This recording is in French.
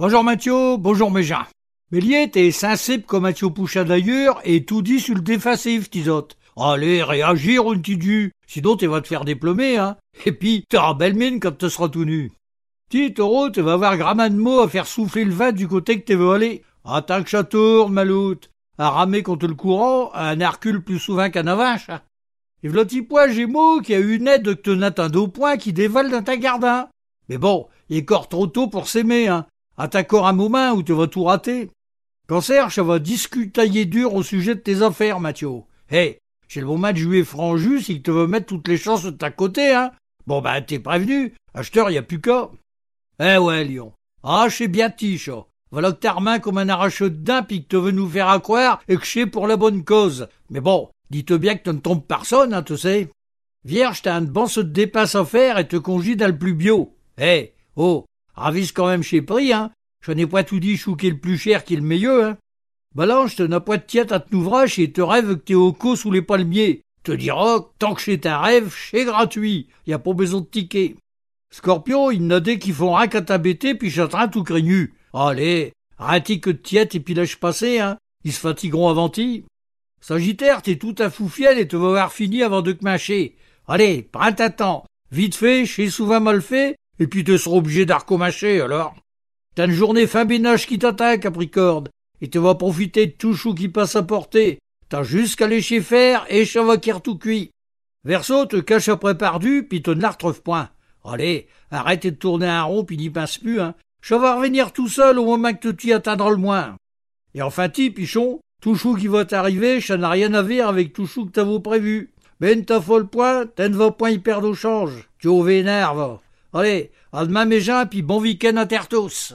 Bonjour Mathieu, bonjour mes gens. Méliette est sensible comme Mathieu Poucha d'ailleurs et tout dit sur le défensif, tisote. Allez, réagir, petit du. Sinon, tu vas te faire déplomer, hein. Et puis, t'auras belle mine quand tu seras tout nu. Petit taureau, tu vas avoir gramin de mots à faire souffler le vent du côté que tu veux aller. Que chatour, maloute. À ramer contre le courant, un Hercule plus souvent qu'un avache. Et v'là petit poids Gémeaux qui a une aide que te atteint au point qui dévale dans ta gardin. Mais bon, il est encore trop tôt pour s'aimer, hein. Attends encore un moment où tu vas tout rater. Cancer, ça va discutailler dur au sujet de tes affaires, Mathieu. Hé, hey, j'ai le moment de jouer franc jus si te veux mettre toutes les chances de ta côté, hein. Bon ben, t'es prévenu. Acheteur, y a plus qu'à. Eh ouais, Lion. Ah, c'est bien tiche. Voilà que t'as main comme un arracheux de daim pis que te veux nous faire accroire et que c'est pour la bonne cause. Mais bon, dis-te bien que tu ne trompes personne, hein, tu sais. Vierge, t'as un bon se dépasse à faire et te congide à le plus bio. Eh, hey, oh, Ravise quand même chez prix, hein. Je n'ai pas tout dit chou qui est le plus cher qui est le meilleur, hein. Balanche, te n'as pas de tiète à te ouvrage et te rêve que t'es au co sous les palmiers. Te dira, tant que c'est un rêve, c'est gratuit. Y a pas besoin de ticket. Scorpion, il n'a des qui font rien qu'à t'abêter puis châtrain tout craignus. Allez, arrêtez que de tiète et puis lâche passer, hein. Ils se fatigueront avant-y. Sagittaire, t'es tout à foufiel et te vas avoir fini avant de te mâcher. Allez, prends ta temps. Vite fait, chez souvent mal fait, et puis tu seras obligé d'arcomacher, alors. T'as une journée fin bénage qui t'attaque, Capricorne, et tu vas profiter de tout chou qui passe à portée. T'as juste qu'à lécher faire et chavaquer tout cuit. Verso te cache après pardu, puis te ne la retrouve point. Allez, arrête de tourner un rond, puis n'y pince plus, hein. Je vais revenir tout seul au moment que tu y atteindras le moins. Et enfin, ti, pichon, tout chou qui va t'arriver, ça n'a rien à voir avec tout chou que t'avais prévu. Ben ta folle point, t'en vas point y perdre au change. Tu au vénère. Allez, à demain mes gens, puis bon week-end à terre tous.